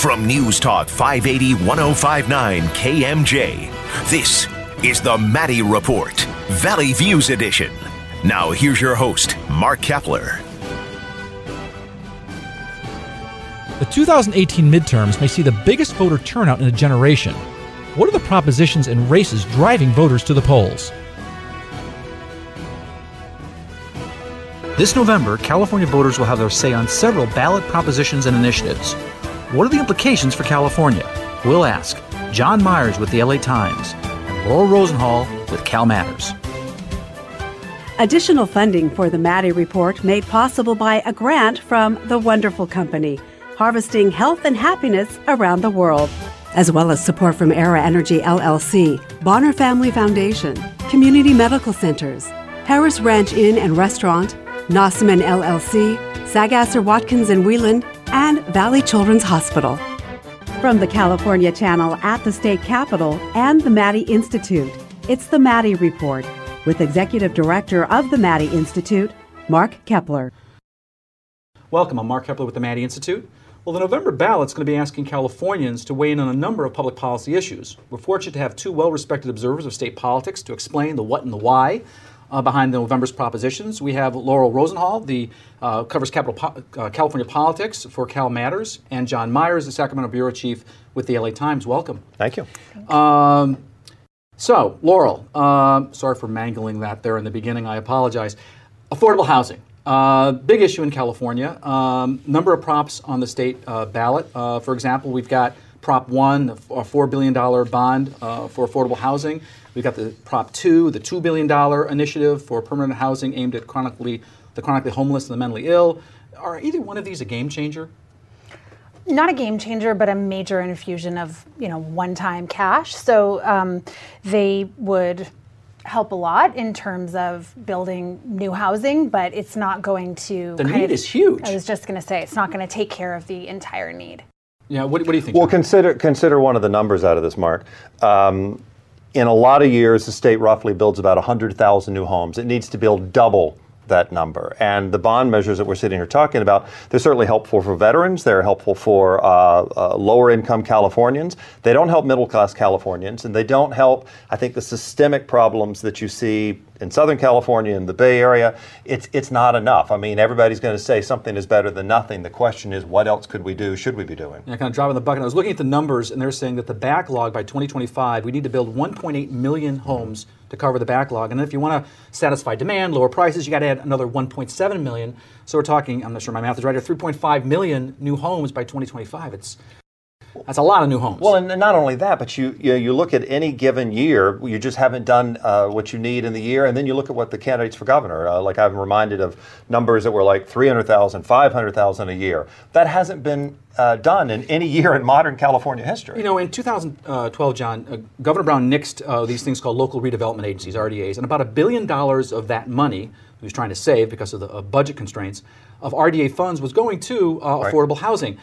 From News Talk 580 1059 KMJ, this is the Maddy Report, Valley Views Edition. Now, here's your host, Mark Keppler. The 2018 midterms may see the biggest voter turnout in a generation. What are the propositions and races driving voters to the polls? This November, California voters will have their say on several ballot propositions and initiatives. What are the implications for California? We'll ask John Myers with the LA Times and Laurel Rosenhall with Cal Matters. Additional funding for the Maddy Report made possible by a grant from The Wonderful Company, harvesting health and happiness around the world, as well as support from Aera Energy LLC, Bonner Family Foundation, Community Medical Centers, Harris Ranch Inn and Restaurant, Nossaman LLC, Sagaser Watkins and Wieland, and Valley Children's Hospital. From the California Channel at the state capitol and the Maddy Institute, it's the Maddy Report with Executive Director of the Maddy Institute, Mark Keppler. Welcome, I'm Mark Keppler with the Maddy Institute. Well, the November ballot's going to be asking Californians to weigh in on a number of public policy issues. We're fortunate to have two well respected observers of state politics to explain the what and the why uh, behind the November's propositions. We have Laurel Rosenhall, the uh, covers Capital po- uh, California politics for Cal Matters, and John Myers, the Sacramento bureau chief with the LA Times. Welcome. Thank you. Um, so, Laurel, um, sorry for mangling that there in the beginning. I apologize. Affordable housing. Uh, big issue in California. Um, number of props on the state uh, ballot. Uh, for example, we've got Prop 1, a $4 billion bond uh, for affordable housing. We've got the Prop 2, the $2 billion initiative for permanent housing aimed at chronically, the chronically homeless and the mentally ill. Are either one of these a game changer? Not a game changer, but a major infusion of you know one-time cash. So um, they would help a lot in terms of building new housing, but it's not going to. The need of, is huge. I was just going to say it's not going to take care of the entire need. Yeah, what, what do you think? Well, John? consider consider one of the numbers out of this, Mark. Um, in a lot of years, the state roughly builds about 100,000 new homes. It needs to build double that number. And the bond measures that we're sitting here talking about, they're certainly helpful for veterans. They're helpful for uh, uh, lower income Californians. They don't help middle class Californians, and they don't help, I think, the systemic problems that you see in Southern California and the Bay Area. It's, it's not enough. I mean, everybody's going to say something is better than nothing. The question is, what else could we do? Should we be doing? Yeah, kind of dropping the bucket. I was looking at the numbers, and they're saying that the backlog by 2025, we need to build 1.8 million homes to cover the backlog. And if you want to satisfy demand, lower prices, you got to add another 1.7 million. So we're talking, I'm not sure my math is right, here, 3.5 million new homes by 2025. It's that's a lot of new homes. Well, and not only that, but you you, know, you look at any given year, you just haven't done uh, what you need in the year, and then you look at what the candidates for governor. Uh, like I'm reminded of numbers that were like 300,000, 500,000 a year. That hasn't been uh, done in any year in modern California history. You know, in 2012, John, uh, Governor Brown nixed uh, these things called local redevelopment agencies, RDAs, and about a billion dollars of that money he was trying to save because of the uh, budget constraints of RDA funds was going to uh, Right. affordable housing.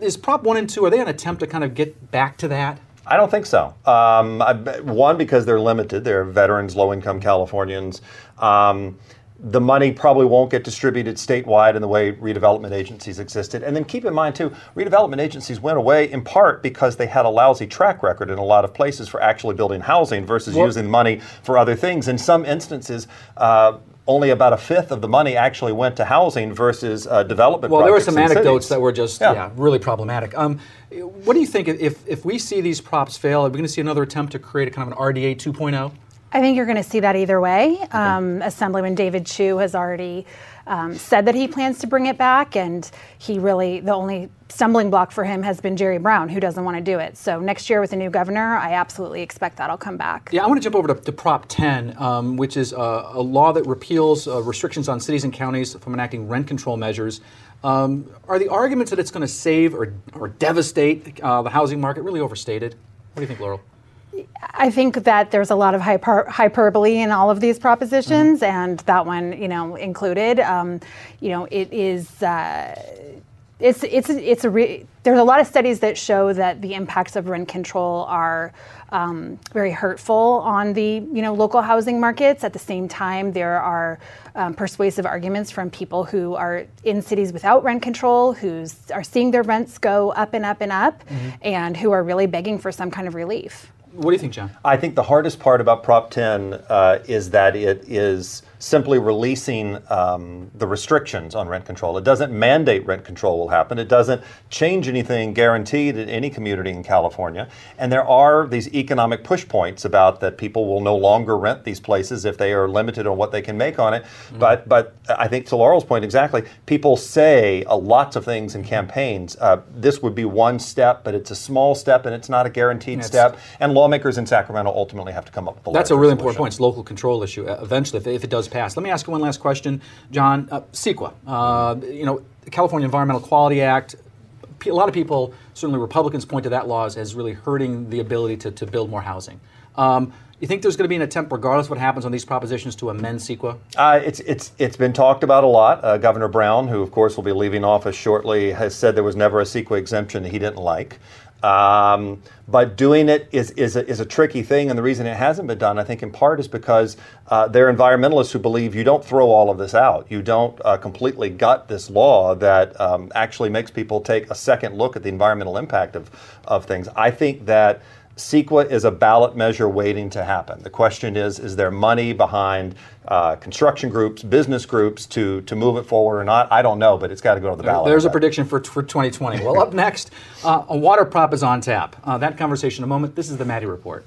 Is Prop 1 and 2, are they an attempt to kind of get back to that? I don't think so. Um, I, one, because they're limited. They're veterans, low income Californians. Um, the money probably won't get distributed statewide in the way redevelopment agencies existed. And then keep in mind, too, redevelopment agencies went away in part because they had a lousy track record in a lot of places for actually building housing versus Well- using money for other things. In some instances, uh, only about a fifth of the money actually went to housing versus uh, development. Well, there were some anecdotes cities. that were just yeah. Yeah. really problematic. Um, what do you think if if we see these props fail? Are we going to see another attempt to create a kind of an RDA 2.0? I think you're going to see that either way. Um, Assemblyman David Chiu has already um, said that he plans to bring it back, and he really, the only stumbling block for him has been Jerry Brown, who doesn't want to do it. So next year with a new governor, I absolutely expect that'll come back. Yeah, I want to jump over to, to Prop 10, um, which is uh, a law that repeals uh, restrictions on cities and counties from enacting rent control measures. Um, are the arguments that it's going to save or, or devastate uh, the housing market really overstated? What do you think, Laurel? I think that there's a lot of hyper, hyperbole in all of these propositions, and that one, you know, included. Um, you know, it is. Uh, it's it's it's a re- there's a lot of studies that show that the impacts of rent control are um, very hurtful on the you know local housing markets. At the same time, there are um, persuasive arguments from people who are in cities without rent control, who are seeing their rents go up and up and up, mm-hmm. and who are really begging for some kind of relief. What do you think, John? I think the hardest part about Prop 10 uh, is that it is simply releasing um, the restrictions on rent control. It doesn't mandate rent control will happen. It doesn't change anything guaranteed in any community in California. And there are these economic push points about that people will no longer rent these places if they are limited on what they can make on it. Mm-hmm. But but I think to Laurel's point exactly, people say uh, lots of things in campaigns. Uh, this would be one step, but it's a small step and it's not a guaranteed step. And lawmakers in Sacramento ultimately have to come up with a That's a really important point. It's a local control issue. Uh, eventually, if, if it does passed. Let me ask you one last question, John. Uh, CEQA, uh, you know, the California Environmental Quality Act. A lot of people, certainly Republicans, point to that law as, as really hurting the ability to, to build more housing. Um, you think there's going to be an attempt, regardless of what happens on these propositions, to amend CEQA? Uh, it's, it's, it's been talked about a lot. Uh, Governor Brown, who of course will be leaving office shortly, has said there was never a CEQA exemption he didn't like. Um, but doing it is, is a, is, a, tricky thing, and the reason it hasn't been done, I think, in part, is because uh, there are environmentalists who believe you don't throw all of this out. You don't uh, completely gut this law that um, actually makes people take a second look at the environmental impact of, of things. I think that CEQA is a ballot measure waiting to happen. The question is is there money behind uh, construction groups, business groups to, to move it forward or not? I don't know, but it's got to go to the ballot. There's a prediction for, for 2020. well, up next, uh, a water prop is on tap. Uh, that conversation in a moment. This is the Maddy Report.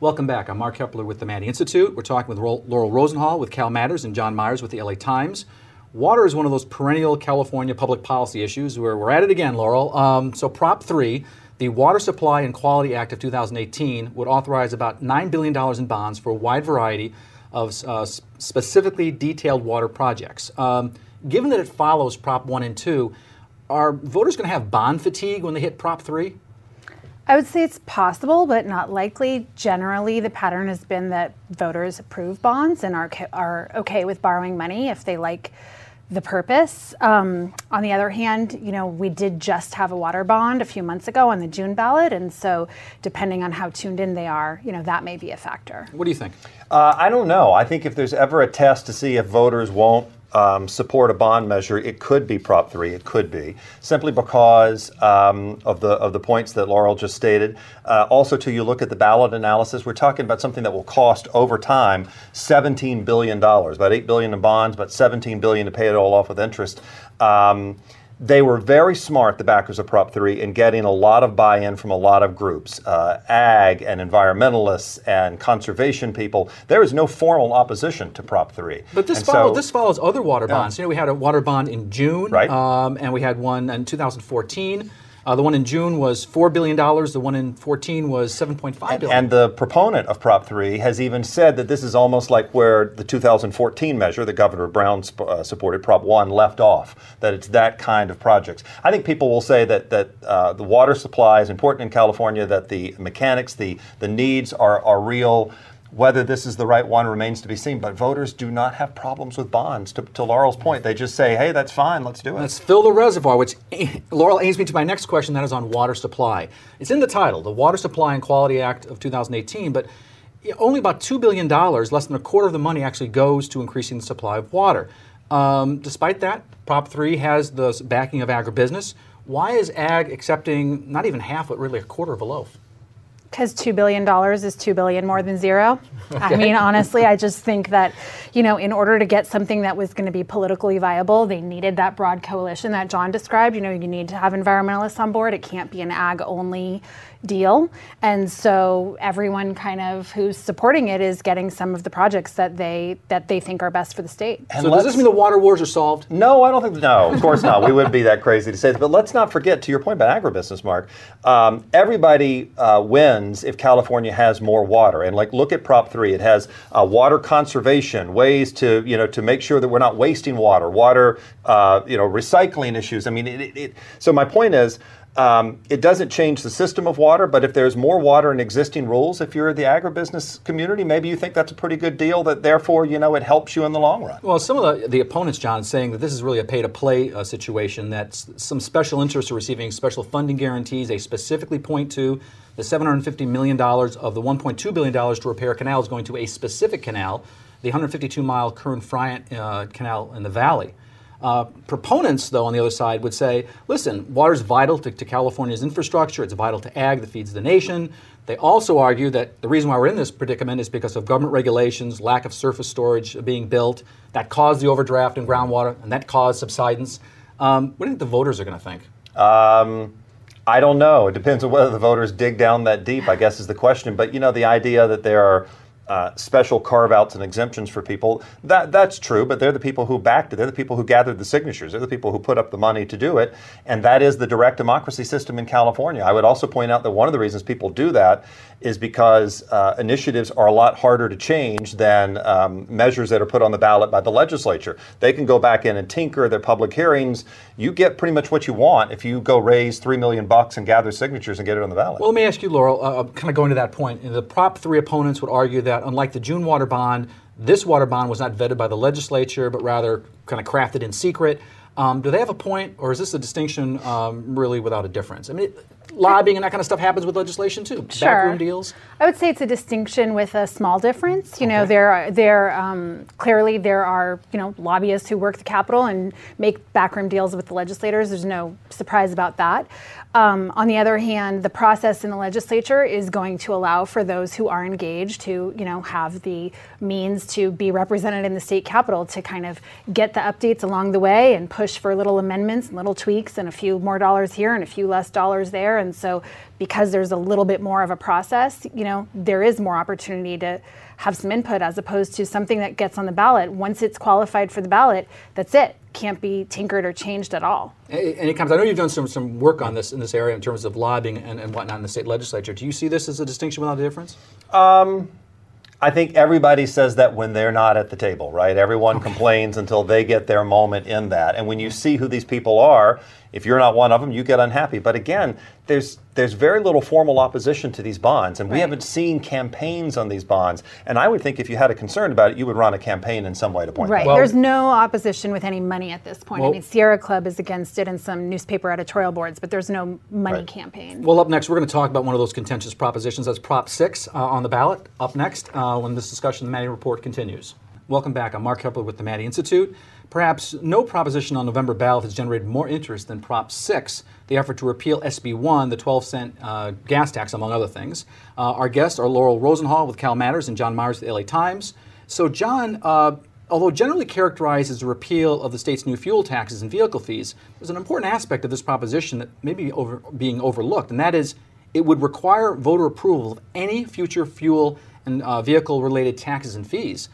Welcome back. I'm Mark Keppler with the Maddy Institute. We're talking with Laurel Rosenhall with Cal Matters and John Myers with the LA Times. Water is one of those perennial California public policy issues where we're at it again, Laurel. Um, so, Prop 3 the Water Supply and Quality Act of 2018 would authorize about $9 billion in bonds for a wide variety of uh, specifically detailed water projects. Um, given that it follows Prop 1 and 2, are voters going to have bond fatigue when they hit Prop 3? I would say it's possible, but not likely. Generally, the pattern has been that voters approve bonds and are, are okay with borrowing money if they like the purpose. Um, on the other hand, you know, we did just have a water bond a few months ago on the June ballot, and so depending on how tuned in they are, you know, that may be a factor. What do you think? Uh, I don't know. I think if there's ever a test to see if voters won't um, support a bond measure, it could be Prop 3. It could be simply because um, of the of the points that Laurel just stated. Uh, also, to you look at the ballot analysis, we're talking about something that will cost over time 17 billion dollars, about 8 billion in bonds, but 17 billion to pay it all off with interest. Um, they were very smart, the backers of Prop 3, in getting a lot of buy in from a lot of groups uh, ag and environmentalists and conservation people. There is no formal opposition to Prop 3. But this, follow, so, this follows other water bonds. Yeah. You know, we had a water bond in June, right. Um, and we had one in 2014. Uh, the one in June was $4 billion. The one in 14 was $7.5 billion. And the proponent of Prop 3 has even said that this is almost like where the 2014 measure that Governor Brown sp- uh, supported, Prop 1, left off, that it's that kind of projects. I think people will say that, that uh, the water supply is important in California, that the mechanics, the, the needs are, are real. Whether this is the right one remains to be seen, but voters do not have problems with bonds. To, to, Laurel's point, they just say, hey, that's fine, let's do it. Let's fill the reservoir, which Laurel aims me to my next question, that is on water supply. It's in the title, the Water Supply and Quality Act of 2018, but only about $2 billion, less than a quarter of the money, actually goes to increasing the supply of water. Um, despite that, Prop 3 has the backing of agribusiness. Why is ag accepting not even half, but really a quarter of a loaf? Because $2 billion is 2 billion more than zero. Okay. I mean, honestly, I just think that, you know, in order to get something that was going to be politically viable, they needed that broad coalition that John described. You know, you need to have environmentalists on board. It can't be an ag only deal. And so everyone kind of who's supporting it is getting some of the projects that they that they think are best for the state. And so does this mean the water wars are solved? No, I don't think. No, of course not. we wouldn't be that crazy to say this. But let's not forget, to your point about agribusiness, Mark. Um, everybody uh, wins if California has more water. And like, look at Prop Three. It has uh, water conservation, ways to you know to make sure that we're not wasting water, water uh, you know recycling issues. I mean, it, it, it, so my point is Um, it doesn't change the system of water, but if there's more water in existing rules, if you're the agribusiness community, maybe you think that's a pretty good deal. That therefore, you know, it helps you in the long run. Well, some of the, the opponents, John, saying that this is really a pay-to-play uh, situation. That some special interests are receiving special funding guarantees. They specifically point to the 750 million dollars of the 1.2 billion dollars to repair a canal is going to a specific canal, the 152-mile Kern-Friant uh, Canal in the Valley. Uh, proponents, though, on the other side would say, listen, water is vital to, to, California's infrastructure, it's vital to ag that feeds the nation. They also argue that the reason why we're in this predicament is because of government regulations, lack of surface storage being built, that caused the overdraft in groundwater, and that caused subsidence. Um, what do you think the voters are going to think? Um, I don't know. It depends on whether the voters dig down that deep, I guess, is the question. But, you know, the idea that there are uh, special carve outs and exemptions for people. That that's true, but they're the people who backed it. They're the people who gathered the signatures. They're the people who put up the money to do it, and that is the direct democracy system in California. I would also point out that one of the reasons people do that is because uh, initiatives are a lot harder to change than um, measures that are put on the ballot by the legislature. They can go back in and tinker their public hearings. You get pretty much what you want if you go raise three million bucks and gather signatures and get it on the ballot. Well, let me ask you, Laurel. Uh, kind of going to that point, the Prop Three opponents would argue that that unlike the June water bond, this water bond was not vetted by the legislature, but rather kind of crafted in secret. Um, do they have a point, or is this a distinction um, really without a difference? I mean, lobbying and that kind of stuff happens with legislation too. Sure. Backroom deals. I would say it's a distinction with a small difference. You okay. know, there, there um, clearly there are you know lobbyists who work the Capitol and make backroom deals with the legislators. There's no surprise about that. Um, on the other hand, the process in the legislature is going to allow for those who are engaged to, you know, have the means to be represented in the state capitol to kind of get the updates along the way and push for little amendments and little tweaks and a few more dollars here and a few less dollars there. And so, because there's a little bit more of a process, you know, there is more opportunity to have some input as opposed to something that gets on the ballot. Once it's qualified for the ballot, that's it can't be tinkered or changed at all. And it comes. I know you've done some, some work on this in this area in terms of lobbying and, and whatnot in the state legislature. Do you see this as a distinction without a difference? Um, I think everybody says that when they're not at the table, right? Everyone okay. complains until they get their moment in that. And when you see who these people are, if you're not one of them, you get unhappy. But again, there's there's very little formal opposition to these bonds, and right. we haven't seen campaigns on these bonds. And I would think if you had a concern about it, you would run a campaign in some way to point. Right. Well, there's no opposition with any money at this point. Well, I mean, Sierra Club is against it, and some newspaper editorial boards, but there's no money right. campaign. Well, up next, we're going to talk about one of those contentious propositions. That's Prop Six uh, on the ballot. Up next, uh, when this discussion, the Maddy Report continues. Welcome back. I'm Mark Keppler with the Maddy Institute. Perhaps no proposition on November ballot has generated more interest than Prop 6, the effort to repeal SB 1, the 12 cent uh, gas tax, among other things. Uh, our guests are Laurel Rosenhall with Cal Matters and John Myers with the LA Times. So, John, uh, although generally characterized as a repeal of the state's new fuel taxes and vehicle fees, there's an important aspect of this proposition that may be over, being overlooked, and that is it would require voter approval of any future fuel and uh, vehicle related taxes and fees.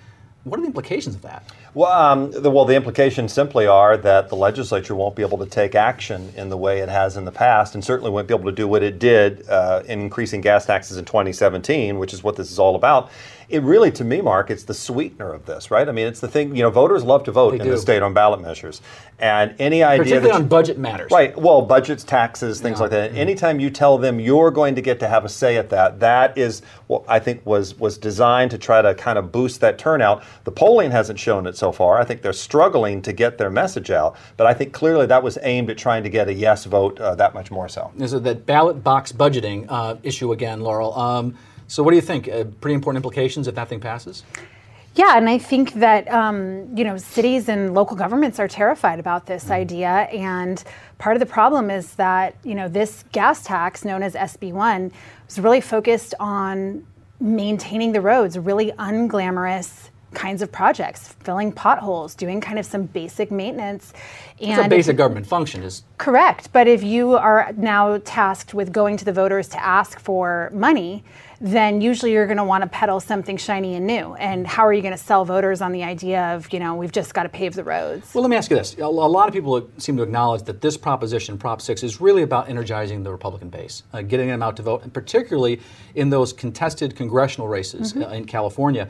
What are the implications of that? Well, um, the, well, the implications simply are that the legislature won't be able to take action in the way it has in the past, and certainly won't be able to do what it did uh, in increasing gas taxes in 2017, which is what this is all about it really, to me, Mark, it's the sweetener of this, right? I mean, it's the thing. You know, voters love to vote they in do. the state on ballot measures, and any idea particularly on budget matters, right? Well, budgets, taxes, things yeah. like that. Mm-hmm. Anytime you tell them you're going to get to have a say at that, that is what I think was was designed to try to kind of boost that turnout. The polling hasn't shown it so far. I think they're struggling to get their message out, but I think clearly that was aimed at trying to get a yes vote uh, that much more so. Is it that ballot box budgeting uh, issue again, Laurel? Um, so, what do you think? Uh, pretty important implications if that thing passes? Yeah, and I think that um, you know cities and local governments are terrified about this mm-hmm. idea, and part of the problem is that you know this gas tax, known as SB one, was really focused on maintaining the roads, really unglamorous kinds of projects, filling potholes, doing kind of some basic maintenance. And it's a basic government function is correct. But if you are now tasked with going to the voters to ask for money, then usually you're going to want to peddle something shiny and new. And how are you going to sell voters on the idea of, you know, we've just got to pave the roads? Well, let me ask you this. A lot of people seem to acknowledge that this proposition, Prop 6, is really about energizing the Republican base, uh, getting them out to vote, and particularly in those contested congressional races mm-hmm. uh, in California.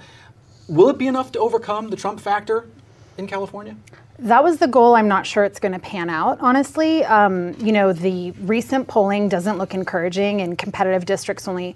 Will it be enough to overcome the Trump factor in California? That was the goal. I'm not sure it's going to pan out, honestly. Um, you know, the recent polling doesn't look encouraging. In competitive districts, only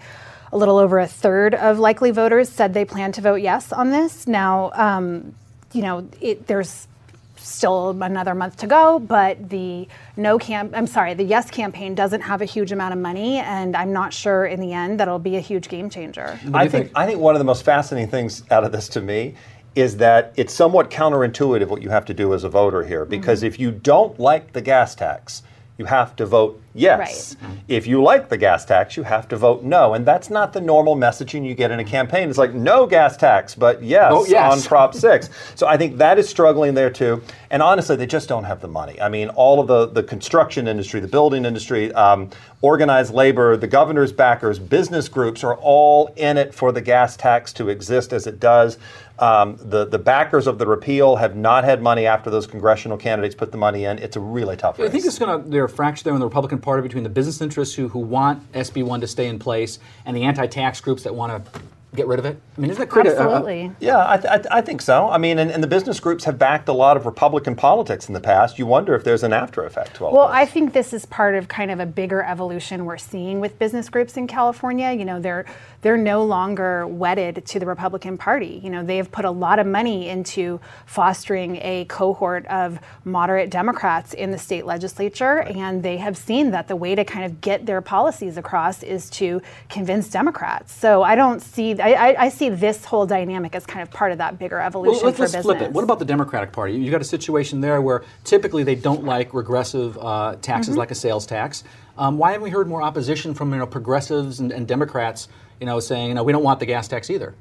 a little over a third of likely voters said they plan to vote yes on this. Now, um, you know, it, there's still another month to go, but the no camp I'm sorry, the yes campaign doesn't have a huge amount of money and I'm not sure in the end that'll be a huge game changer. I think, I think one of the most fascinating things out of this to me is that it's somewhat counterintuitive what you have to do as a voter here because mm-hmm. if you don't like the gas tax, you have to vote yes. Right. If you like the gas tax, you have to vote no. And that's not the normal messaging you get in a campaign. It's like no gas tax, but yes, oh, yes. on Prop 6. so I think that is struggling there too. And honestly, they just don't have the money. I mean, all of the, the construction industry, the building industry, um, organized labor, the governor's backers, business groups are all in it for the gas tax to exist as it does. Um, the the backers of the repeal have not had money after those congressional candidates put the money in. It's a really tough race. I think it's going to there are fractures there in the Republican Party between the business interests who who want SB one to stay in place and the anti-tax groups that want to get rid of it? I mean, isn't that critical? Absolutely. Uh, yeah, I, th- I, th- I, think so. I mean, and, and, the business groups have backed a lot of Republican politics in the past. You wonder if there's an after effect to all Well, this. I think this is part of kind of a bigger evolution we're seeing with business groups in California. You know, they're they're no longer wedded to the Republican Party. You know, they have put a lot of money into fostering a cohort of moderate Democrats in the state legislature, right. and they have seen that the way to kind of get their policies across is to convince Democrats. So I don't see I, I, see this whole dynamic as kind of part of that bigger evolution well, let's, for let's business. flip it. What about the Democratic Party? You've got a situation there where typically they don't like regressive uh, taxes mm-hmm. like a sales tax. Um, why haven't we heard more opposition from you know progressives and, and Democrats? You know, saying you know we don't want the gas tax either.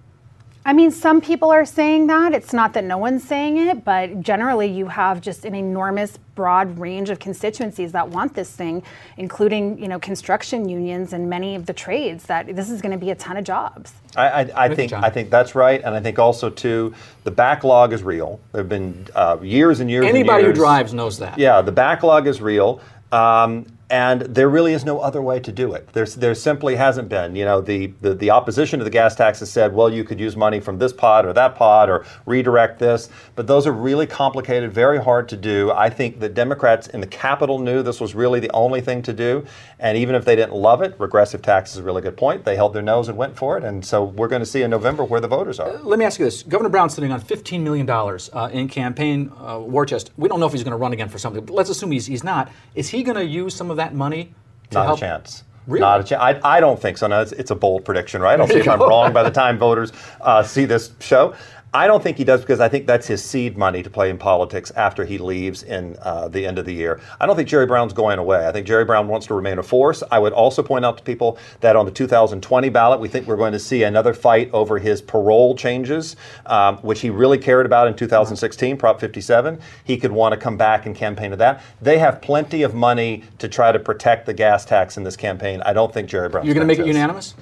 I mean, some people are saying that. It's not that no one's saying it, but generally you have just an enormous broad range of constituencies that want this thing, including, you know, construction unions and many of the trades that this is going to be a ton of jobs. I, I, I think I think that's right, and I think also too the backlog is real. There have been uh, years and years. Anybody and years, who drives knows that. Yeah, the backlog is real. Um, and there really is no other way to do it. There's, there simply hasn't been. You know, the, the, the, opposition to the gas tax has said, well, you could use money from this pot or that pot or redirect this. But those are really complicated, very hard to do. I think the Democrats in the Capitol knew this was really the only thing to do. And even if they didn't love it, regressive tax is a really good point. They held their nose and went for it. And so we're going to see in November where the voters are. Uh, let me ask you this Governor Brown sitting on $15 million uh, in campaign uh, war chest. We don't know if he's going to run again for something, but let's assume he's, he's not. Is he going to use some of that money? Not help? a chance. Really? Not a chance. I, I don't think so. No, it's, it's, a bold prediction, right? I'll see if I'm wrong by the time voters uh, see this show. I don't think he does because I think that's his seed money to play in politics after he leaves in uh, the end of the year. I don't think Jerry Brown's going away. I think Jerry Brown wants to remain a force. I would also point out to people that on the 2020 ballot, we think we're going to see another fight over his parole changes, um, which he really cared about in 2016, Prop 57. He could want to come back and campaign to that. They have plenty of money to try to protect the gas tax in this campaign. I don't think Jerry Brown. You're going to make it unanimous.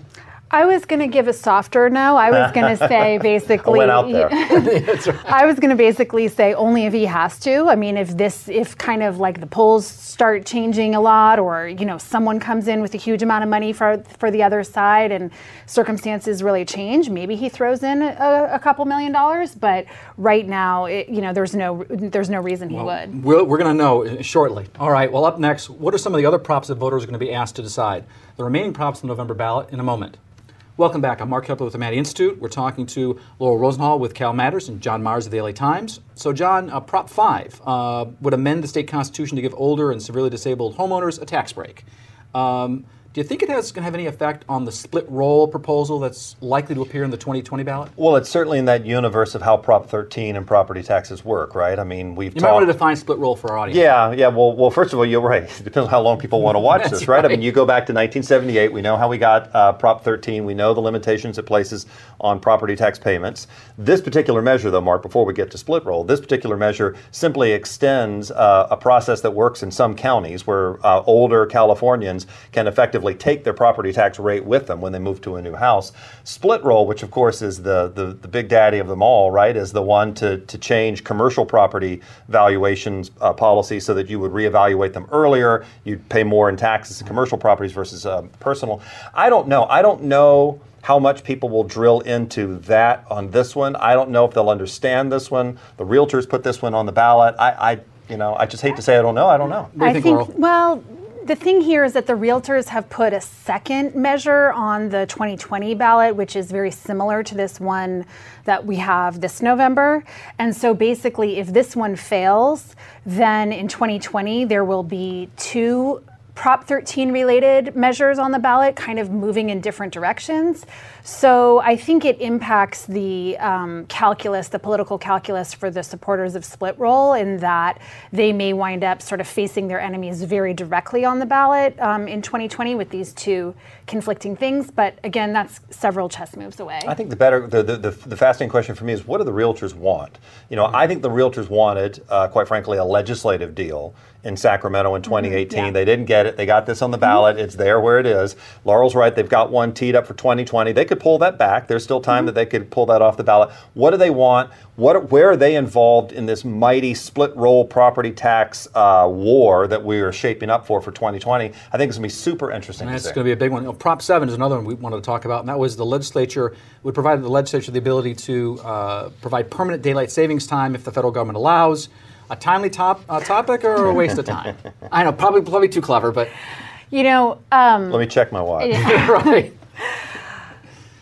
I was going to give a softer no. I was going to say basically. I went out there. I was going to basically say only if he has to. I mean, if this, if kind of like the polls start changing a lot, or you know, someone comes in with a huge amount of money for for the other side, and circumstances really change, maybe he throws in a, a couple million dollars. But right now, it, you know, there's no there's no reason he well, would. We're, we're going to know shortly. All right. Well, up next, what are some of the other props that voters are going to be asked to decide? The remaining props in the November ballot in a moment. Welcome back. I'm Mark Keppler with the Maddy Institute. We're talking to Laurel Rosenhall with Cal Matters and John Myers of the LA Times. So, John, uh, Prop 5 uh, would amend the state constitution to give older and severely disabled homeowners a tax break. Um, do you think it has going to have any effect on the split roll proposal that's likely to appear in the 2020 ballot? Well, it's certainly in that universe of how Prop 13 and property taxes work, right? I mean, we've you talked, might want to define split roll for our audience. Yeah, yeah. Well, well, first of all, you're right. It depends on how long people want to watch this, right? right? I mean, you go back to 1978. We know how we got uh, Prop 13. We know the limitations it places on property tax payments. This particular measure, though, Mark, before we get to split roll, this particular measure simply extends uh, a process that works in some counties where uh, older Californians can effectively take their property property tax rate with them when they move to a new house. Split roll, which of course is the, the, the big daddy of them all, right, is the one to, to change commercial property valuations uh, policy so that you would reevaluate them earlier. You'd pay more in taxes to commercial properties versus uh, personal. I don't know. I don't know How much people will drill into that on this one? I don't know if they'll understand this one. The realtors put this one on the ballot. I, I you know, I just hate to say I don't know. I don't know. What do you I think, think, well, the thing here is that the realtors have put a second measure on the 2020 ballot, which is very similar to this one that we have this November. And so basically, if this one fails, then in 2020, there will be two Prop 13 related measures on the ballot, kind of moving in different directions. So I think it impacts the um, calculus, the political calculus for the supporters of split roll, in that they may wind up sort of facing their enemies very directly on the ballot um, in 2020 with these two conflicting things. But again, that's several chess moves away. I think the better, the, the, the, the fascinating question for me is what do the realtors want? You know, I think the realtors wanted, uh, quite frankly, a legislative deal in Sacramento in 2018. yeah. They didn't get it. They got this on the ballot. It's there where it is. Laurel's right. They've got one teed up for 2020. They could pull that back. There's still time that they could pull that off the ballot. What do they want? What, where are they involved in this mighty split roll property tax uh, war that we are shaping up for for 2020? I think it's going to be super interesting. That's going to be a big one. Oh, Prop 7 is another one we wanted to talk about, and that was the legislature would provide the legislature the ability to uh, provide permanent daylight savings time if the federal government allows. A timely top, uh, topic or a waste of time? I know, probably probably too clever, but you know, um, Let me check my watch. right.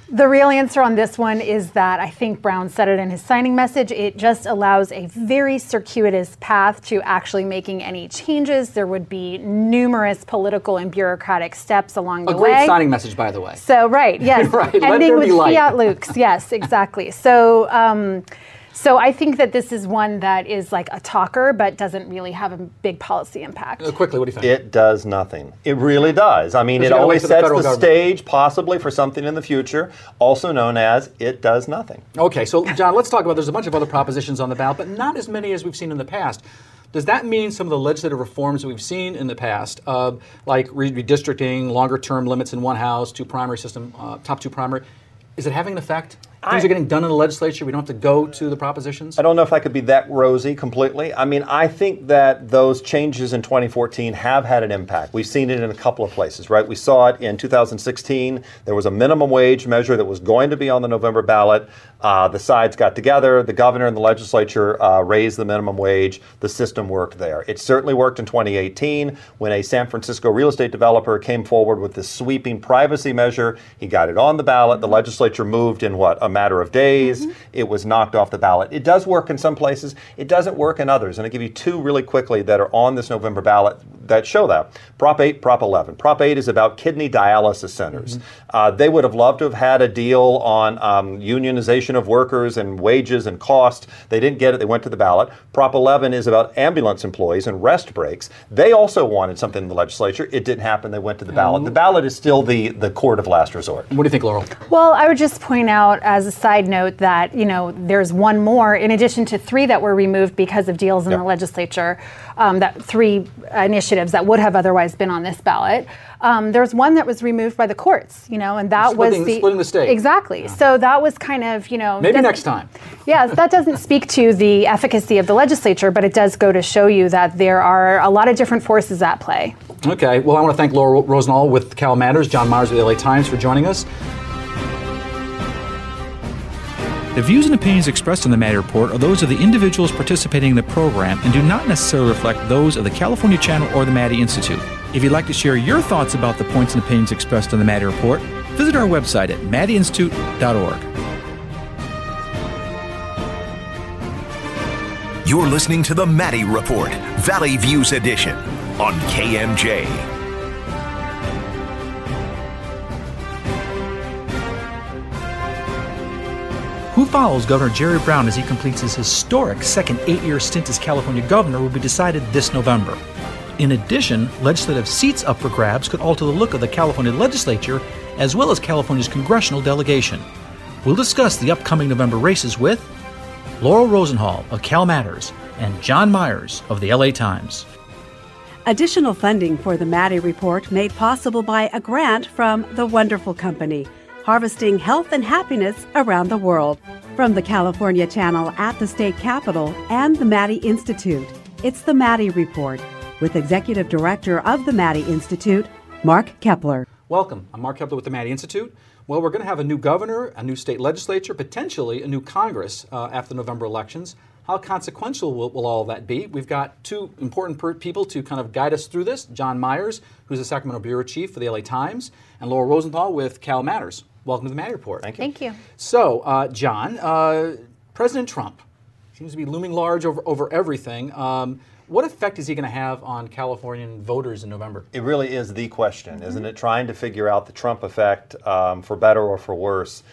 The real answer on this one is that I think Brown said it in his signing message. It just allows a very circuitous path to actually making any changes. There would be numerous political and bureaucratic steps along the way. A great way. signing message, by the way. So right, yes, Right, ending with light. fiat lux. Yes, exactly. So. Um, so I think that this is one that is like a talker, but doesn't really have a big policy impact. Uh, quickly, what do you think? It does nothing. It really does. I mean, it you gotta wait always for the sets the stage, possibly for something in the future, also known as it does nothing. Okay, so John, let's talk about. There's a bunch of other propositions on the ballot, but not as many as we've seen in the past. Does that mean some of the legislative reforms that we've seen in the past, uh, like redistricting, longer term limits in one house, two primary system, uh, top two primary, is it having an effect? Things I- are getting done in the legislature. We don't have to go to the propositions. I don't know if I could be that rosy completely. I mean, I think that those changes in 2014 have had an impact. We've seen it in a couple of places, right? We saw it in 2016. There was a minimum wage measure that was going to be on the November ballot. Uh, the sides got together. The governor and the legislature uh, raised the minimum wage. The system worked there. It certainly worked in 2018 when a San Francisco real estate developer came forward with this sweeping privacy measure. He got it on the ballot. The legislature moved in what, a matter of days. Mm-hmm. It was knocked off the ballot. It does work in some places, it doesn't work in others. And I'll give you two really quickly that are on this November ballot that show that. Prop 8, Prop 11. Prop 8 is about kidney dialysis centers. Uh, they would have loved to have had a deal on um, unionization of workers and wages and cost. They didn't get it, they went to the ballot. Prop 11 is about ambulance employees and rest breaks. They also wanted something in the legislature. It didn't happen, they went to the ballot. The ballot is still the, the court of last resort. What do you think, Laurel? Well, I would just point out as a side note that, you know, there's one more in addition to three that were removed because of deals in Yep. the legislature, um, that three initiatives that would have otherwise been on this ballot. Um, there's one that was removed by the courts, you know, and that Splitting- was the splitting the state. Exactly. So that was kind of, you know, Maybe next time. Yes, that doesn't speak to the efficacy of the legislature, but it does go to show you that there are a lot of different forces at play. Okay, well, I want to thank Laura Rosenhall with Cal Matters, John Myers with the LA Times for joining us. The views and opinions expressed in the Maddy Report are those of the individuals participating in the program and do not necessarily reflect those of the California Channel or the Maddy Institute. If you'd like to share your thoughts about the points and opinions expressed in the Maddy Report, visit our website at maddyinstitute.org. You're listening to the Maddy Report, Valley Views Edition on KMJ. Who follows Governor Jerry Brown as he completes his historic second eight year stint as California governor will be decided this November. In addition, legislative seats up for grabs could alter the look of the California legislature as well as California's congressional delegation. We'll discuss the upcoming November races with Laurel Rosenhall of Cal Matters and John Myers of the LA Times. Additional funding for the Maddy Report made possible by a grant from The Wonderful Company, harvesting health and happiness around the world. From the California Channel at the state capitol and the Maddy Institute, it's the Maddy Report with Executive Director of the Maddy Institute, Mark Keppler. Welcome. I'm Mark Keppler with the Maddy Institute. Well, we're going to have a new governor, a new state legislature, potentially a new Congress uh, after November elections. How consequential will, will, all that be? We've got two important per- people to kind of guide us through this John Myers, who's the Sacramento Bureau Chief for the LA Times, and Laura Rosenthal with Cal Matters. Welcome to the Maddy Report. Thank you. Thank you. So, uh, John, uh, President Trump seems to be looming large over, over everything. Um, what effect is he going to have on Californian voters in November? It really is the question, isn't it? Trying to figure out the Trump effect um, for better or for worse.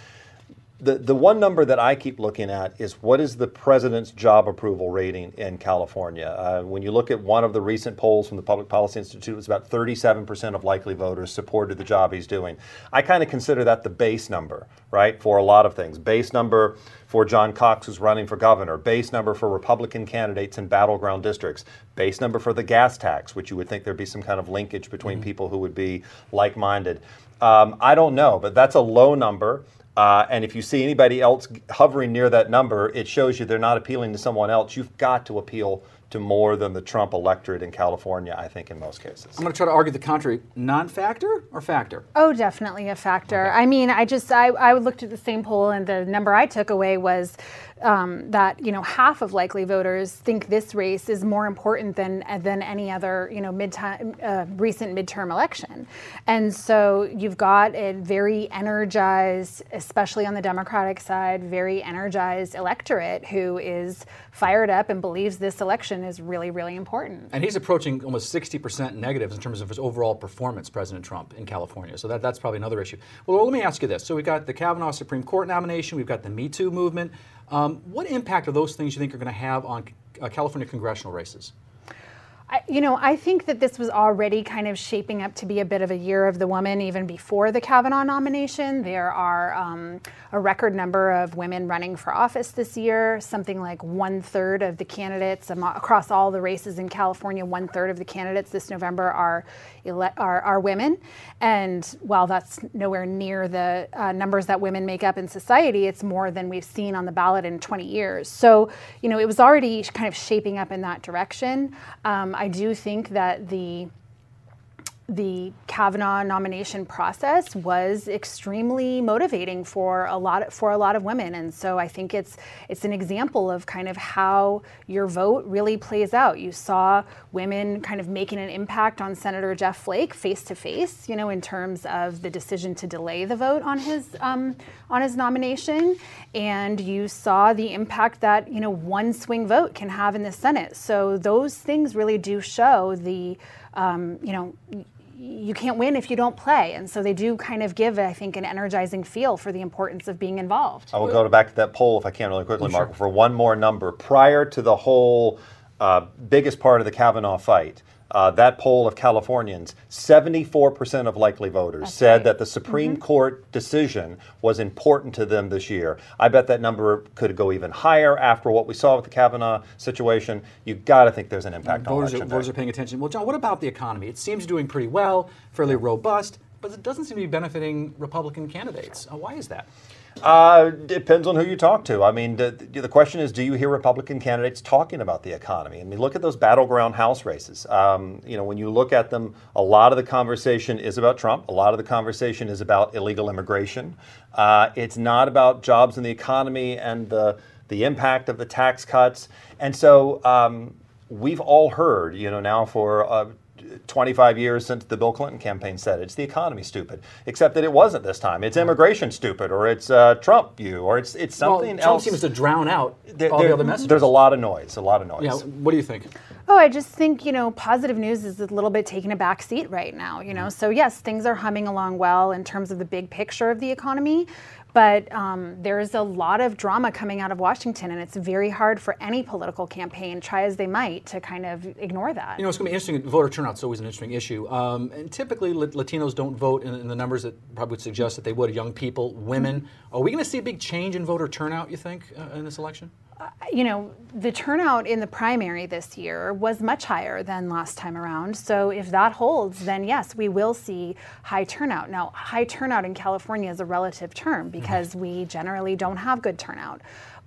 The, the one number that I keep looking at is what is the president's job approval rating in California? Uh, when you look at one of the recent polls from the Public Policy Institute, it was about 37% of likely voters supported the job he's doing. I kind of consider that the base number, right, for a lot of things. Base number for John Cox, who's running for governor, base number for Republican candidates in battleground districts, base number for the gas tax, which you would think there'd be some kind of linkage between mm-hmm. people who would be like minded. Um, I don't know, but that's a low number. Uh, and if you see anybody else hovering near that number, it shows you they're not appealing to someone else. You've got to appeal to more than the Trump electorate in California, I think, in most cases. I'm going to try to argue the contrary. Non factor or factor? Oh, definitely a factor. Okay. I mean, I just, I, I looked at the same poll, and the number I took away was um, that you know half of likely voters think this race is more important than than any other you know mid-time, uh, recent midterm election, and so you've got a very energized, especially on the Democratic side, very energized electorate who is fired up and believes this election is really really important. And he's approaching almost 60% negatives in terms of his overall performance, President Trump in California. So that, that's probably another issue. Well, let me ask you this: so we've got the Kavanaugh Supreme Court nomination, we've got the Me Too movement. Um, what impact are those things you think are going to have on uh, California congressional races? I, you know, I think that this was already kind of shaping up to be a bit of a year of the woman even before the Kavanaugh nomination. There are um, a record number of women running for office this year, something like one third of the candidates um, across all the races in California, one third of the candidates this November are, ele- are, are, women. And while that's nowhere near the uh, numbers that women make up in society, it's more than we've seen on the ballot in 20 years. So, you know, it was already kind of shaping up in that direction. Um, I do think that the the Kavanaugh nomination process was extremely motivating for a lot for a lot of women, and so I think it's it's an example of kind of how your vote really plays out. You saw women kind of making an impact on Senator Jeff Flake face to face, you know, in terms of the decision to delay the vote on his um, on his nomination, and you saw the impact that you know one swing vote can have in the Senate. So those things really do show the um, you know you can't win if you don't play. And so they do kind of give, I think, an energizing feel for the importance of being involved. I will go back to that poll if I can really quickly, Mark, for one more number. Prior to the whole uh, biggest part of the Kavanaugh fight, uh, that poll of Californians, 74% of likely voters That's said right. that the Supreme mm-hmm. Court decision was important to them this year. I bet that number could go even higher after what we saw with the Kavanaugh situation. You've got to think there's an impact on voters. Are, voters are paying attention. Well, John, what about the economy? It seems doing pretty well, fairly robust, but it doesn't seem to be benefiting Republican candidates. Uh, why is that? Uh, depends on who you talk to. I mean, the, the, question is, do you hear Republican candidates talking about the economy? I mean, look at those battleground House races. Um, you know, when you look at them, a lot of the conversation is about Trump. A lot of the conversation is about illegal immigration. Uh, it's not about jobs in the economy and the the impact of the tax cuts. And so um, we've all heard, you know, now for uh, 25 years since the Bill Clinton campaign said it's the economy stupid, except that it wasn't this time. It's immigration stupid, or it's uh, Trump you, or it's it's something well, Trump else. seems to drown out there, all there, the other messages. There's a lot of noise, a lot of noise. Yeah, what do you think? Oh, I just think you know positive news is a little bit taking a back seat right now. You know, mm-hmm. so yes, things are humming along well in terms of the big picture of the economy. But um, there's a lot of drama coming out of Washington, and it's very hard for any political campaign, try as they might, to kind of ignore that. You know, it's going to be interesting. Voter turnout's always an interesting issue. Um, and typically, Latinos don't vote in, in, the numbers that probably would suggest that they would. Young people, women. Mm-hmm. Are we going to see a big change in voter turnout, you think, uh, in this election? You know, the turnout in the primary this year was much higher than last time around. So if that holds, then yes, we will see high turnout. Now, high turnout in California is a relative term because we generally don't have good turnout.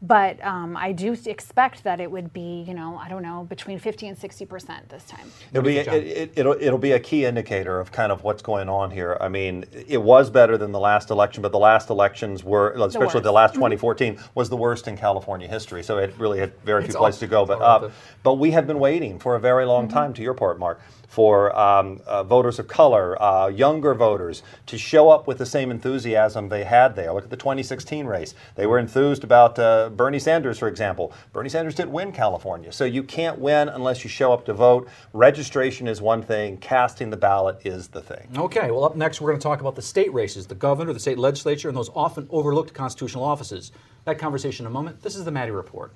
But um, I do expect that it would be, you know, I don't know, between 50 and 60 percent this time. It'll be, it, it, it'll, it'll be a key indicator of kind of what's going on here. I mean, it was better than the last election, but the last elections were, especially the, worst. last 2014, was the worst in California history. So it really had very It's few places to go but up. relative. But we have been waiting for a very long Mm-hmm. time, to your part, Mark, for um, uh, voters of color, uh, younger voters, to show up with the same enthusiasm they had there. Look at the 2016 race. They were enthused about uh, Bernie Sanders, for example. Bernie Sanders didn't win California. So you can't win unless you show up to vote. Registration is one thing, casting the ballot is the thing. Okay, well, up next, we're going to talk about the state races, the governor, the state legislature, and those often overlooked constitutional offices. That conversation in a moment. This is the Maddy Report.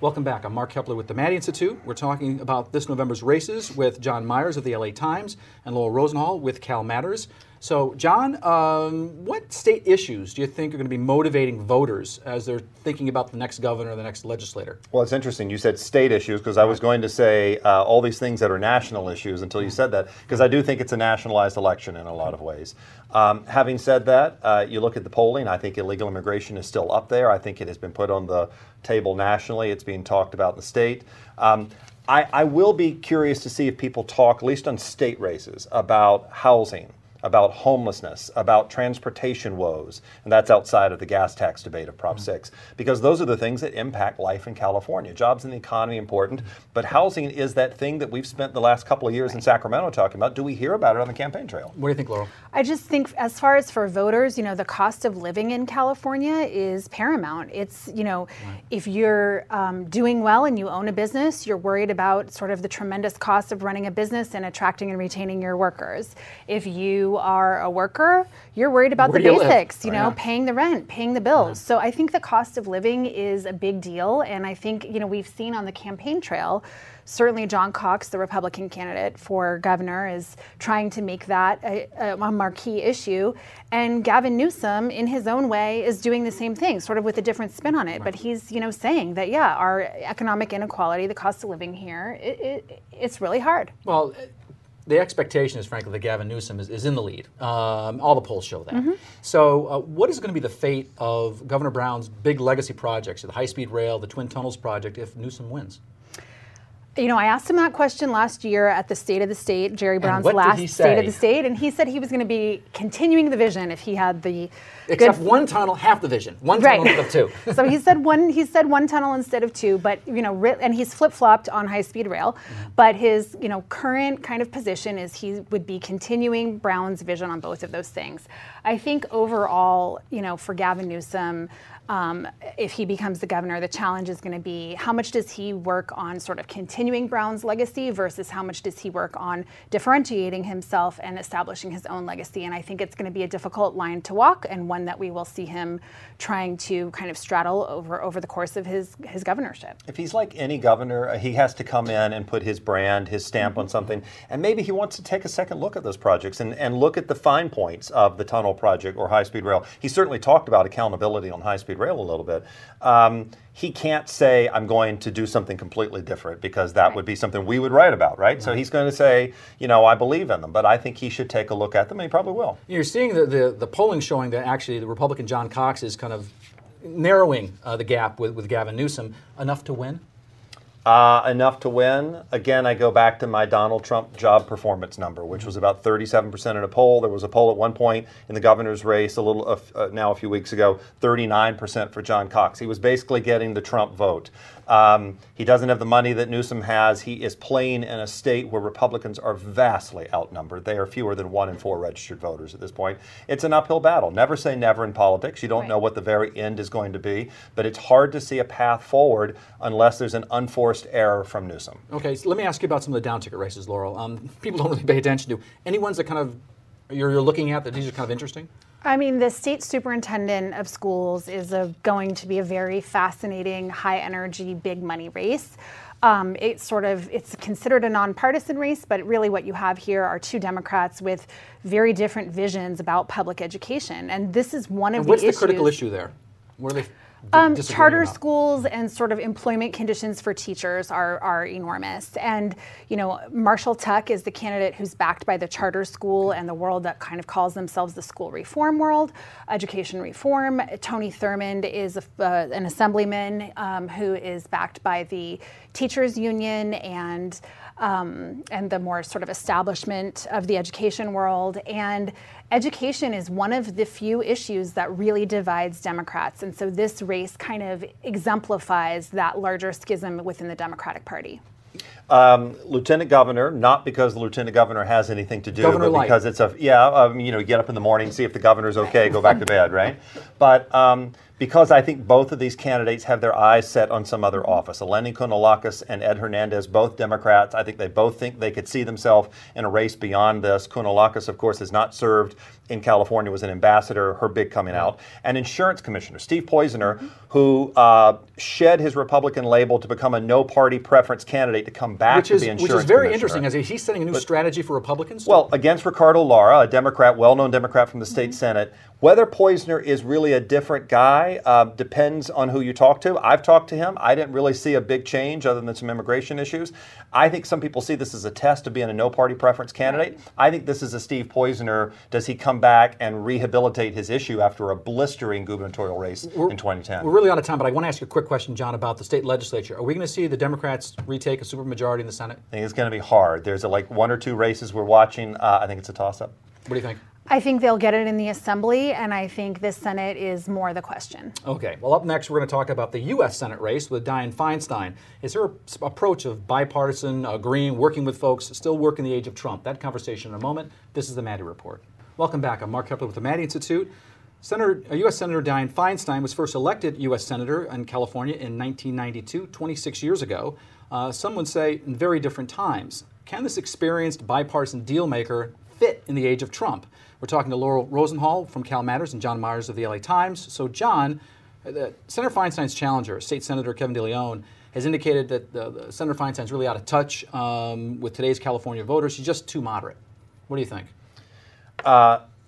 Welcome back. I'm Mark Keppler with the Maddy Institute. We're talking about this November's races with John Myers of the LA Times and Lowell Rosenhall with Cal Matters. So, John, um, what state issues do you think are going to be motivating voters as they're thinking about the next governor or the next legislator? Well, it's interesting. You said state issues because I was going to say uh, all these things that are national issues until you said that because I do think it's a nationalized election in a lot of ways. Um, having said that, uh, you look at the polling. I think illegal immigration is still up there. I think it has been put on the table nationally. It's being talked about in the state. Um, I, I will be curious to see if people talk, at least on state races, about housing about homelessness, about transportation woes, and that's outside of the gas tax debate of Prop 6, because those are the things that impact life in California. Jobs and the economy important, but housing is that thing that we've spent the last couple of years in Sacramento talking about. Do we hear about it on the campaign trail? What do you think, Laurel? I just think, as far as for voters, you know, the cost of living in California is paramount. It's, you know, if you're um, doing well and you own a business, you're worried about sort of the tremendous cost of running a business and attracting and retaining your workers. If you are a worker, you're worried about Where the do you live? basics, you Oh, know, yeah. paying the rent, paying the bills. Mm-hmm. So I think the cost of living is a big deal. And I think, you know, we've seen on the campaign trail, certainly John Cox, the Republican candidate for governor, is trying to make that a, a, a marquee issue. And Gavin Newsom, in his own way, is doing the same thing, sort of with a different spin on it. But he's, you know, saying that, yeah, our economic inequality, the cost of living here, it, it, it's really hard. Well, the expectation is, frankly, that Gavin Newsom is, is in the lead. Um, all the polls show that. So, uh, what is going to be the fate of Governor Brown's big legacy projects, the high speed rail, the Twin Tunnels project, if Newsom wins? You know, I asked him that question last year at the State of the State, Jerry Brown's last State of the State, and he said he was going to be continuing the vision if he had the Except good one tunnel, half the vision. One Right. tunnel instead of two. so he said one. He said one tunnel instead of two, but you know, ri- and he's flip flopped on high speed rail. Mm-hmm. But his you know current kind of position is he would be continuing Brown's vision on both of those things. I think overall, you know, for Gavin Newsom. Um, if he becomes the governor, the challenge is going to be how much does he work on sort of continuing Brown's legacy versus how much does he work on differentiating himself and establishing his own legacy. And I think it's going to be a difficult line to walk and one that we will see him trying to kind of straddle over over the course of his his governorship. If he's like any governor, uh, he has to come in and put his brand, his stamp on something, and maybe he wants to take a second look at those projects and, and look at the fine points of the tunnel project or high speed rail. He certainly talked about accountability on high speed rail a little bit. Um, he can't say, I'm going to do something completely different because that would be something we would write about, right? So he's going to say, you know, I believe in them, but I think he should take a look at them, and he probably will. You're seeing the, the, the polling showing that actually the Republican John Cox is kind of narrowing uh, the gap with, with Gavin Newsom enough to win. Uh, enough to win. Again, I go back to my Donald Trump job performance number, which was about 37% in a poll. There was a poll at one point in the governor's race, a little uh, uh, now a few weeks ago, 39% for John Cox. He was basically getting the Trump vote. Um, he doesn't have the money that Newsom has. He is playing in a state where Republicans are vastly outnumbered. They are fewer than one in four registered voters at this point. It's an uphill battle. Never say never in politics. You don't Right. know what the very end is going to be, but it's hard to see a path forward unless there's an unforced error from Newsom. Okay, so let me ask you about some of the down ticket races, Laurel. Um, people don't really pay attention to. Any ones that kind of you're, you're looking at that these are kind of interesting? I mean, the state superintendent of schools is a, going to be a very fascinating, high energy, big money race. Um, it's sort of it's considered a nonpartisan race, but really what you have here are two Democrats with very different visions about public education, and this is one of And what's the the critical issue there? Where are they? Um, charter about? schools and sort of employment conditions for teachers are, are enormous. And, you know, Marshall Tuck is the candidate who's backed by the charter school and the world that kind of calls themselves the school reform world, education reform. Tony Thurmond is a, uh, an assemblyman um, who is backed by the teachers union and um, and the more sort of establishment of the education world. And education is one of the few issues that really divides Democrats. And so this race kind of exemplifies that larger schism within the Democratic Party. Um, lieutenant governor, not because the lieutenant governor has anything to do, Governor but light. because it's a yeah. Um, you know, get up in the morning, see if the governor's okay, go back to bed, right? But um, because I think both of these candidates have their eyes set on some other office. Eleni Kounalakis and Ed Hernandez, both Democrats. I think they both think they could see themselves in a race beyond this. Kounalakis, of course, has not served in California, was an ambassador, her big coming out. And insurance commissioner Steve Poizner, who uh, shed his Republican label to become a no party preference candidate to come back which to is be which is very interesting. As he's setting a new strategy for Republicans. Well, against Ricardo Lara, a Democrat, well-known Democrat from the state Mm-hmm. Senate. Whether Poizner is really a different guy uh, depends on who you talk to. I've talked to him. I didn't really see a big change other than some immigration issues. I think some people see this as a test of being a no-party preference candidate. I think this is a Steve Poizner. Does he come back and rehabilitate his issue after a blistering gubernatorial race in 2010? We're really out of time, but I want to ask you a quick question, John, about the state legislature. Are we going to see the Democrats retake a supermajority in the Senate? I think it's going to be hard. There's a, like one or two races we're watching. Uh, I think it's a toss-up. What do you think? I think they'll get it in the assembly, and I think this Senate is more the question. Okay. Well, up next, we're going to talk about the U.S. Senate race with Dianne Feinstein. Is her approach of bipartisan, agreeing, working with folks still work in the age of Trump? That conversation in a moment. This is the Maddy Report. Welcome back. I'm Mark Keppler with the Maddy Institute. Senator, uh, U.S. Senator Dianne Feinstein was first elected U.S. Senator in California in 1992, 26 years ago. Uh, some would say in very different times. Can this experienced bipartisan deal maker fit in the age of Trump? We're talking to Laurel Rosenhall from Cal Matters and John Myers of the LA Times. So, John, uh, Senator Feinstein's challenger, State Senator Kevin DeLeon, has indicated that uh, the Senator Feinstein's really out of touch um, with today's California voters. She's just too moderate. What do you think?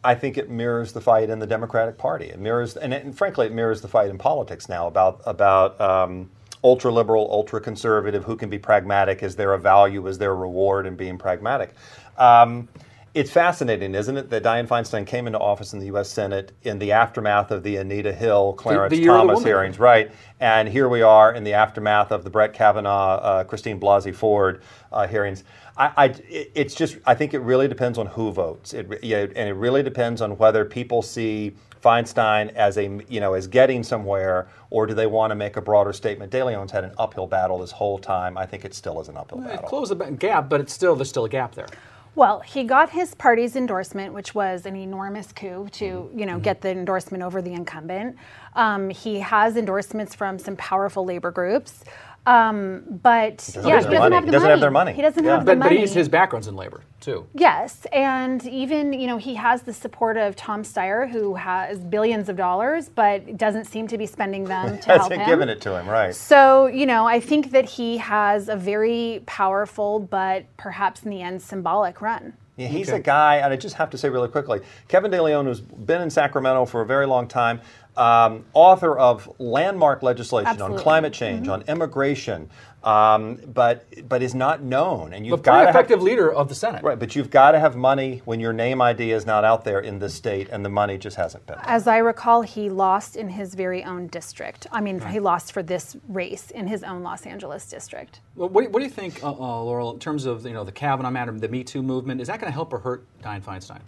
I think it mirrors the fight in the Democratic Party. It mirrors, and, it, and frankly, it mirrors the fight in politics now about about um, ultra liberal, ultra conservative. Who can be pragmatic? Is there a value? Is there a reward in being pragmatic? Um, it's fascinating, isn't it, that Dianne Feinstein came into office in the U.S. Senate in the aftermath of the Anita Hill, Clarence the the Thomas hearings, right? And here we are in the aftermath of the Brett Kavanaugh, uh, Christine Blasey Ford uh, hearings. I, I, it's just, I think it really depends on who votes. It, re- yeah, and it really depends on whether people see Feinstein as a, you know, as getting somewhere, or do they want to make a broader statement? De Leon's had an uphill battle this whole time. I think it still is an uphill It battle. Close the gap, but it's still there's still a gap there. Well, he got his party's endorsement, which was an enormous coup to, you know, get the endorsement over the incumbent. Um, he has endorsements from some powerful labor groups, um, but doesn't yeah, he doesn't money. have the He doesn't money. have their money. He doesn't Yeah. have the But, but he's, his background's in labor too. Yes, and even you know he has the support of Tom Steyer, who has billions of dollars, but doesn't seem to be spending them to help Hasn't him. given it to him, right? So, you know, I think that he has a very powerful, but perhaps in the end symbolic run. Yeah, he's Okay. a guy, and I just have to say really quickly Kevin De Leon, who's been in Sacramento for a very long time, um, author of landmark legislation Absolutely. on climate change, on immigration, um, but but is not known. And you've got pretty to effective have, leader of the Senate. right, but you've got to have money when your name ID is not out there in this state, and the money just hasn't been. there. As I recall, he lost in his very own district. I mean, he lost for this race in his own Los Angeles district. Well, what, do you- what do you think, uh, uh, Laurel, in terms of you know the Kavanaugh matter, the Me Too movement? Is that going to help or hurt Dianne Feinstein?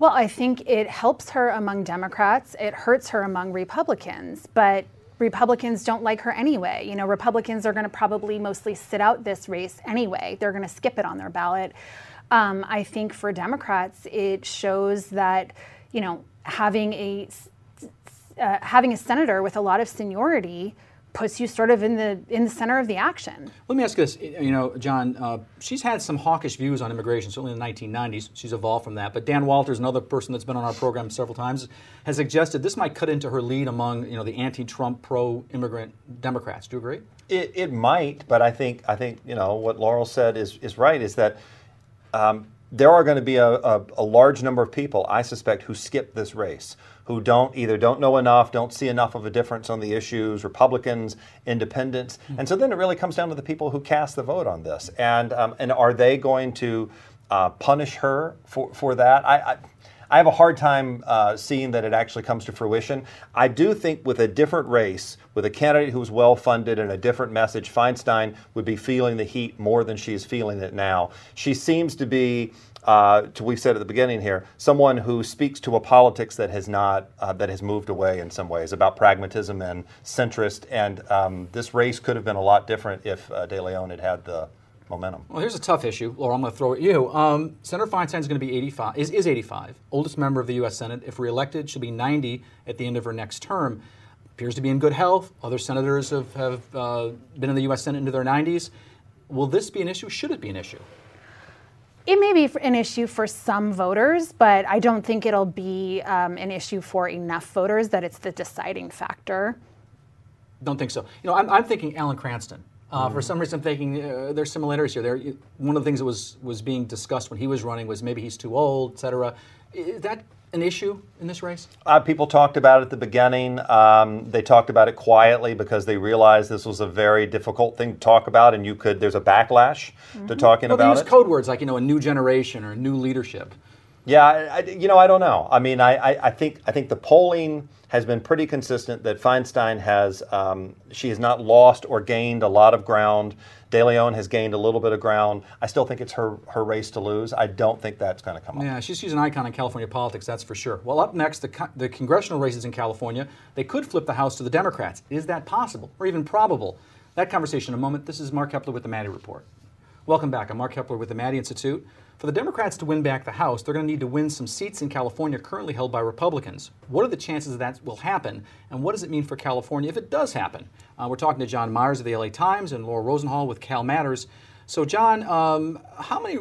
Well, I think it helps her among Democrats. It hurts her among Republicans, but Republicans don't like her anyway. You know, Republicans are going to probably mostly sit out this race anyway. They're going to skip it on their ballot. Um, I think for Democrats, it shows that you know having a uh, having a senator with a lot of seniority puts you sort of in the in the center of the action. Let me ask you this, you know, John, uh, she's had some hawkish views on immigration, certainly in the 1990s. She's evolved from that. But Dan Walters, another person that's been on our program several times, has suggested this might cut into her lead among, you know, the anti-Trump, pro-immigrant Democrats. Do you agree? It, it might, but I think I think you know what Laurel said is is right. Is that um, there are going to be a, a, a, large number of people, I suspect, who skip this race, who don't either don't know enough, don't see enough of a difference on the issues, Republicans, independents, mm-hmm. and so then it really comes down to the people who cast the vote on this, and um, and are they going to uh, punish her for for that? I, I I have a hard time uh, seeing that it actually comes to fruition. I do think with a different race, with a candidate who's well funded and a different message, Feinstein would be feeling the heat more than she is feeling it now. She seems to be. Uh, we've said at the beginning here, someone who speaks to a politics that has not uh, that has moved away in some ways about pragmatism and centrist. And um, this race could have been a lot different if uh, De Leon had had the momentum. Well, here's a tough issue, Laura. I'm going to throw it at you. Um, Senator Feinstein is going to be 85, is, is 85, oldest member of the U.S. Senate. If reelected, she'll be 90 at the end of her next term. Appears to be in good health. Other senators have, have uh, been in the U.S. Senate into their 90s. Will this be an issue? Should it be an issue? It may be an issue for some voters, but I don't think it'll be um, an issue for enough voters that it's the deciding factor. Don't think so. You know, I'm, I'm thinking Alan Cranston. Uh, for some reason, I'm thinking uh, there's similarities here. There, one of the things that was was being discussed when he was running was maybe he's too old, et cetera. Is that an issue in this race? Uh, people talked about it at the beginning. Um, they talked about it quietly because they realized this was a very difficult thing to talk about, and you could. There's a backlash mm-hmm. to talking well, about they use it. code words like you know a new generation or new leadership. Yeah, I, you know, I don't know. I mean, I, I, I, think I think the polling has been pretty consistent that Feinstein has um, she has not lost or gained a lot of ground. De Leon has gained a little bit of ground. I still think it's her her race to lose. I don't think that's going to come up. Yeah, she's, she's an icon in California politics, that's for sure. Well, up next, the, the congressional races in California. They could flip the House to the Democrats. Is that possible or even probable? That conversation in a moment. This is Mark Keppler with the Maddy Report. Welcome back. I'm Mark Keppler with the Maddy Institute. For the Democrats to win back the House, they're going to need to win some seats in California currently held by Republicans. What are the chances that will happen, and what does it mean for California if it does happen? Uh, we're talking to John Myers of the LA Times and Laura Rosenhall with Cal Matters. So, John, um, how many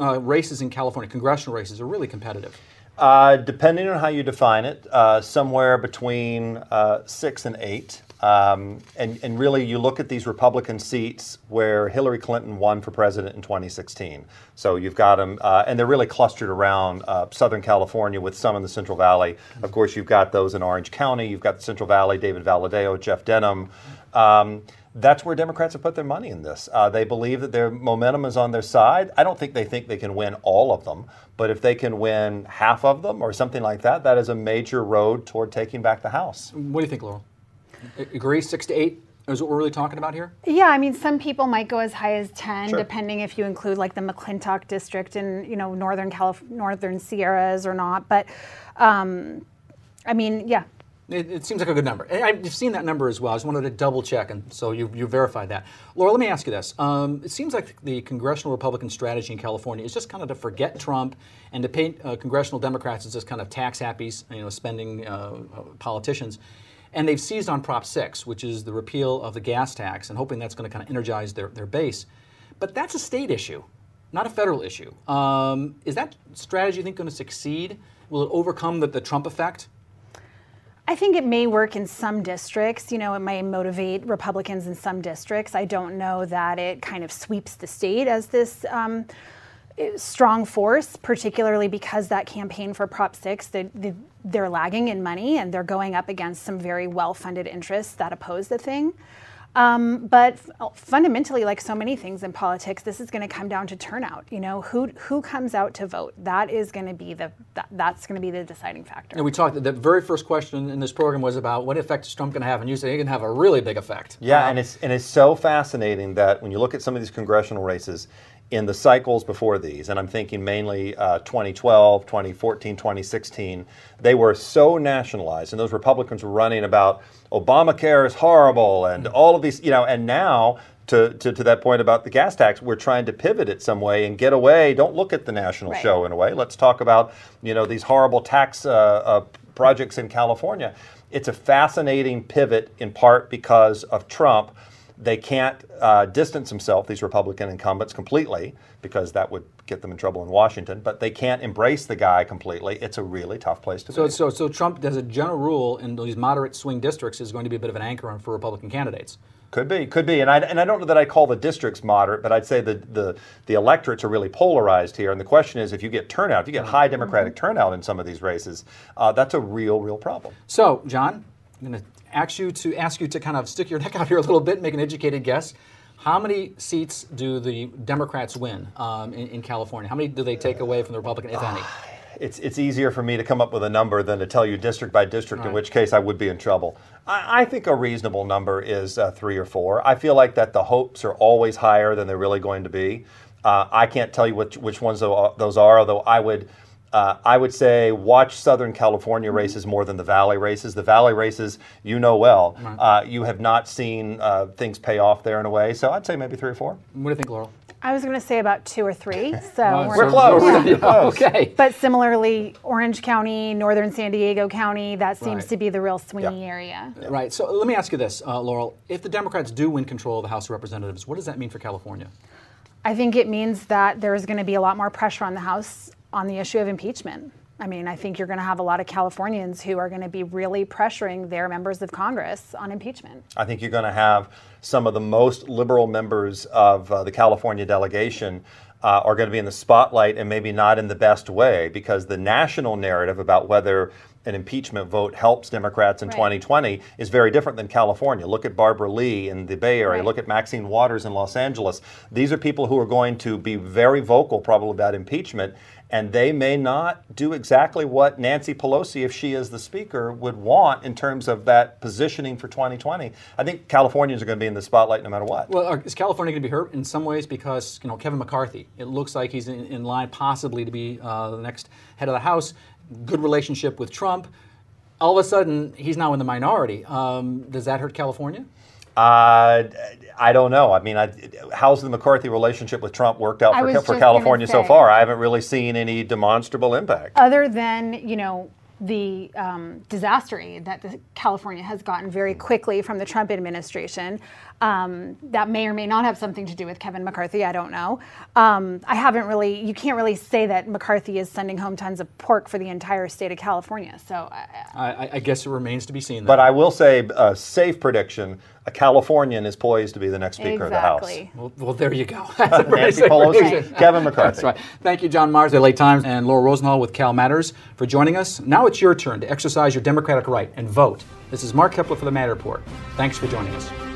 uh, races in California, congressional races, are really competitive? Uh, depending on how you define it, uh, somewhere between uh, six and eight. Um, and, and, really, you look at these Republican seats where Hillary Clinton won for president in 2016. So you've got them, uh, and they're really clustered around uh, Southern California with some in the Central Valley. Of course, you've got those in Orange County. You've got the Central Valley, David Valadao, Jeff Denham. Um, that's where Democrats have put their money in this. Uh, they believe that their momentum is on their side. I don't think they think they can win all of them, but if they can win half of them or something like that, that is a major road toward taking back the House. What do you think, Laurel? Agree, six to eight is what we're really talking about here? Yeah, I mean, some people might go as high as 10, sure. depending if you include like the McClintock district in, you know, Northern Calif- Northern Sierras or not. But, um, I mean, yeah. It, it, seems like a good number. I've seen that number as well. I just wanted to double check, and so you, you verified that. Laura, let me ask you this. Um, it seems like the congressional Republican strategy in California is just kind of to forget Trump and to paint uh, congressional Democrats as just kind of tax happy, you know, spending uh, politicians. And they've seized on Prop 6, which is the repeal of the gas tax, and hoping that's going to kind of energize their, their base. But that's a state issue, not a federal issue. Um, is that strategy, you think, going to succeed? Will it overcome the, the Trump effect? I think it may work in some districts. You know, it may motivate Republicans in some districts. I don't know that it kind of sweeps the state as this. Um, strong force, particularly because that campaign for Prop 6, the, the, they're lagging in money and they're going up against some very well funded interests that oppose the thing. Um, but f- fundamentally, like so many things in politics, this is going to come down to turnout. You know, who who comes out to vote? That is going to be the that, that's going to be the deciding factor. And we talked. The very first question in this program was about what effect is Trump going to have, and you say he can have a really big effect. Yeah, um, and it's and it's so fascinating that when you look at some of these congressional races, in the cycles before these, and I'm thinking mainly uh, 2012, 2014, 2016, they were so nationalized, and those Republicans were running about Obamacare is horrible, and mm-hmm. all of these, you know, and now to, to, to, that point about the gas tax, we're trying to pivot it some way and get away. Don't look at the national right. show in a way. Let's talk about you know these horrible tax uh, uh, projects in California. It's a fascinating pivot in part because of Trump they can't uh, distance themselves, these Republican incumbents, completely because that would get them in trouble in Washington. But they can't embrace the guy completely. It's a really tough place to so, be. So, so Trump, as a general rule, in these moderate swing districts, is going to be a bit of an anchor for Republican candidates. Could be, could be, and I and I don't know that I call the districts moderate, but I'd say the the the electorates are really polarized here. And the question is, if you get turnout, if you get high Democratic turnout in some of these races, uh, that's a real, real problem. So, John, I'm going to ask you to ask you to kind of stick your neck out here a little bit, and make an educated guess. How many seats do the Democrats win um, in, in California? How many do they take away from the Republican, if any? it's it's easier for me to come up with a number than to tell you district by district, in which case I would be in trouble. I, I think a reasonable number is uh, three or four. I feel like that the hopes are always higher than they're really going to be. Uh, I can't tell you which which ones those are, although I would. Uh, I would say watch Southern California races more than the Valley races. The Valley races, you know well. Uh, you have not seen uh, things pay off there in a way, so I'd say maybe three or four. What do you think, Laurel? I was going to say about two or three. So We're close. We're close. Okay. But similarly, Orange County, Northern San Diego County, that seems Right. to be the real swingy Yeah. area. Right. So let me ask you this, uh, Laurel. If the Democrats do win control of the House of Representatives, what does that mean for California? I think it means that there's going to be a lot more pressure on the House on the issue of impeachment. I mean, I think you're going to have a lot of Californians who are going to be really pressuring their members of Congress on impeachment. I think you're going to have some of the most liberal members of uh, the California delegation uh, are going to be in the spotlight and maybe not in the best way because the national narrative about whether an impeachment vote helps Democrats in Right. 2020 is very different than California. Look at Barbara Lee in the Bay Area. Right. Look at Maxine Waters in Los Angeles. These are people who are going to be very vocal probably about impeachment and they may not do exactly what Nancy Pelosi, if she is the speaker, would want in terms of that positioning for 2020. I think Californians are going to be in the spotlight no matter what. Well, is California going to be hurt in some ways because you know Kevin McCarthy? It looks like he's in, in line possibly to be uh, the next head of the House. Good relationship with Trump. All of a sudden, he's now in the minority. Um, does that hurt California? Uh, I don't know. I mean, I, how's the McCarthy relationship with Trump worked out for, for just gonna California so far? I haven't really seen any demonstrable impact. Other than, you know, the um, disaster aid that the California has gotten very quickly from the Trump administration. Um, that may or may not have something to do with Kevin McCarthy. I don't know. Um, I haven't really. You can't really say that McCarthy is sending home tons of pork for the entire state of California. So I, I, I guess it remains to be seen. But. I will say, a safe prediction: a Californian is poised to be the next Speaker exactly. of the House. well, well, there you go. the House. Nancy Pelosi, Kevin McCarthy. That's right. Thank you, John Myers, the LA Times, and Laura Rosenhall with Cal Matters for joining us. Now it's your turn to exercise your democratic right and vote. This is Mark Keppler for the Maddy Report. Thanks for joining us.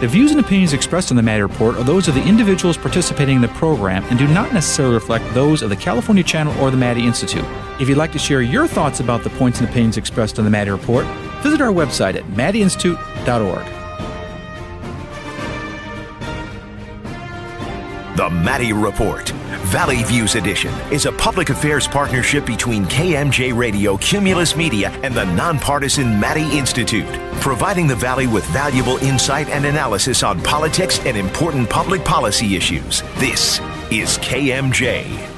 The views and opinions expressed in the Maddy Report are those of the individuals participating in the program and do not necessarily reflect those of the California Channel or the Maddy Institute. If you'd like to share your thoughts about the points and opinions expressed in the Maddy Report, visit our website at maddyinstitute.org. The Maddy Report, Valley Views Edition, is a public affairs partnership between KMJ Radio, Cumulus Media, and the nonpartisan Maddy Institute, providing the Valley with valuable insight and analysis on politics and important public policy issues. This is KMJ.